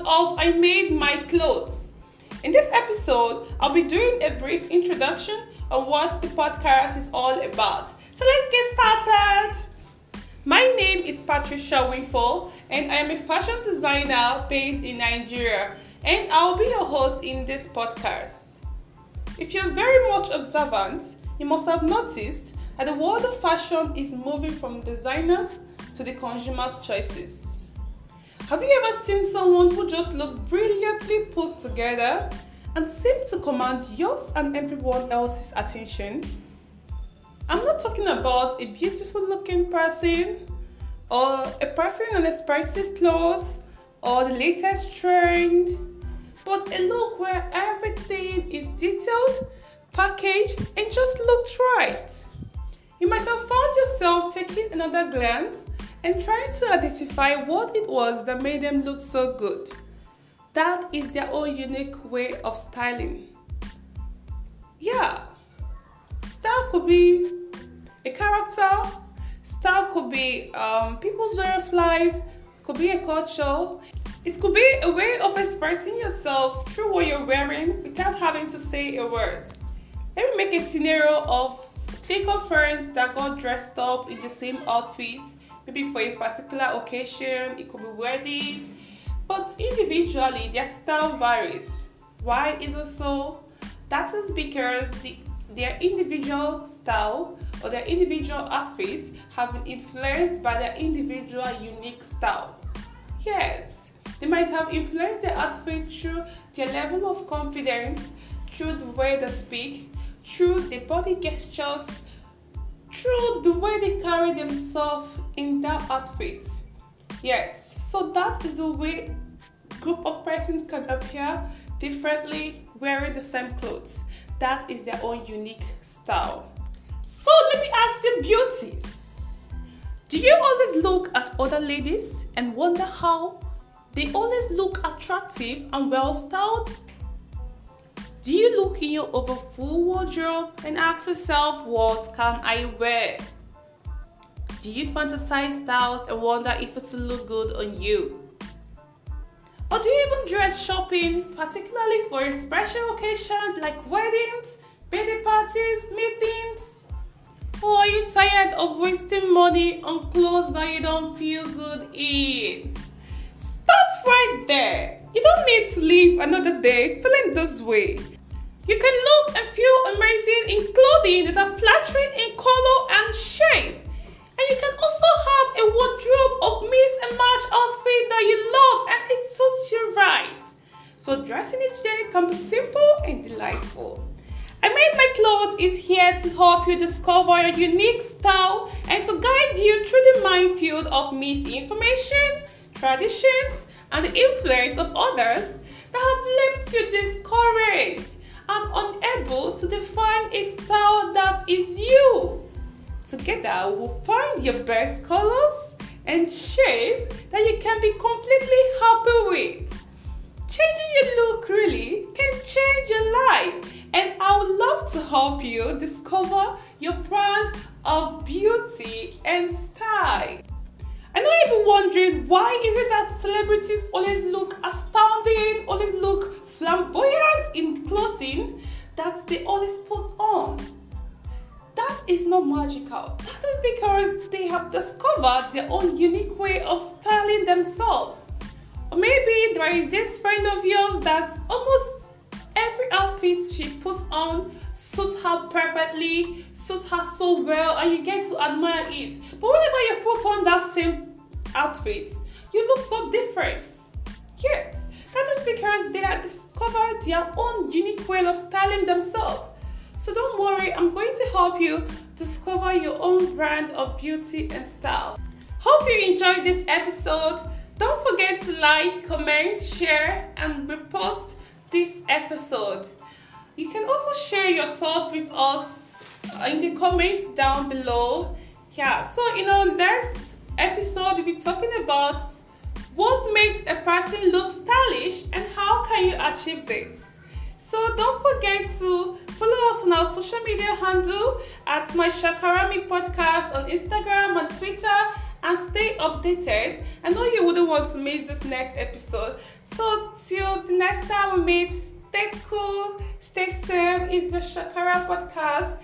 of I Made My Clothes. In this episode, I'll be doing a brief introduction on what the podcast is all about. So let's get started. My name is Patricia Winfo, and I am a fashion designer based in Nigeria, and I'll be your host in this podcast. If you're very much observant, you must have noticed that the world of fashion is moving from designers to the consumer's choices. Have you ever seen someone who just looked brilliantly put together and seemed to command yours and everyone else's attention? I'm not talking about a beautiful looking person or a person in expensive clothes or the latest trend, but a look where everything is detailed, packaged, and just looked right. You might have found yourself taking another glance and trying to identify what it was that made them look so good. That is their own unique way of styling. Yeah, style could be a character, style could be um, people's way of life, could be a culture. It could be a way of expressing yourself through what you're wearing without having to say a word. Let me make a scenario of clique of friends that got dressed up in the same outfit maybe for a particular occasion, it could be wedding, but individually their style varies. Why is it so? That is because the, their individual style or their individual outfits have been influenced by their individual unique style. Yes, they might have influenced their outfit through their level of confidence, through the way they speak, through the body gestures, through the way they carry themselves in their outfits. Yes, so that is the way group of persons can appear differently wearing the same clothes. That is their own unique style. So let me ask you beauties. Do you always look at other ladies and wonder how they always look attractive and well styled? Do you look in your over full wardrobe and ask yourself, what can I wear? Do you fantasize styles and wonder if it will look good on you? Or do you even dress shopping, particularly for special occasions like weddings, birthday parties, meetings? Or are you tired of wasting money on clothes that you don't feel good in? Stop right there! You don't need to live another day feeling this way. You can look and feel amazing in clothing that are flattering in color and shape. And you can also have a wardrobe of mix and match outfit that you love and it suits you right. So dressing each day can be simple and delightful. I Made My Clothes is here to help you discover your unique style and to guide you through the minefield of misinformation, traditions, and the influence of others that have left you discouraged and unable to define a style that is you. Together, we'll find your best colors and shape that you can be completely happy with. Changing your look really can change your life, and I would love to help you discover your brand of beauty and style. Why is it that celebrities always look astounding, always look flamboyant in clothing that they always put on. That is not magical. That is because they have discovered their own unique way of styling themselves. Or maybe there is this friend of yours that almost every outfit she puts on suits her perfectly, suits her so well, and you get to admire it. But whenever you put on that same outfit, you look so different. Yes, that is because they have discovered their own unique way of styling themselves. So don't worry, I'm going to help you discover your own brand of beauty and style. Hope you enjoyed this episode. Don't forget to like, comment, share, and repost this episode. You can also share your thoughts with us in the comments down below. Yeah, so in our next episode, we'll be talking about what makes a person look stylish and how can you achieve this? So don't forget to follow us on our social media handle at my Shakarami podcast on Instagram and Twitter and stay updated. I know you wouldn't want to miss this next episode. So till the next time we meet, stay cool, stay safe. It's the Shakara podcast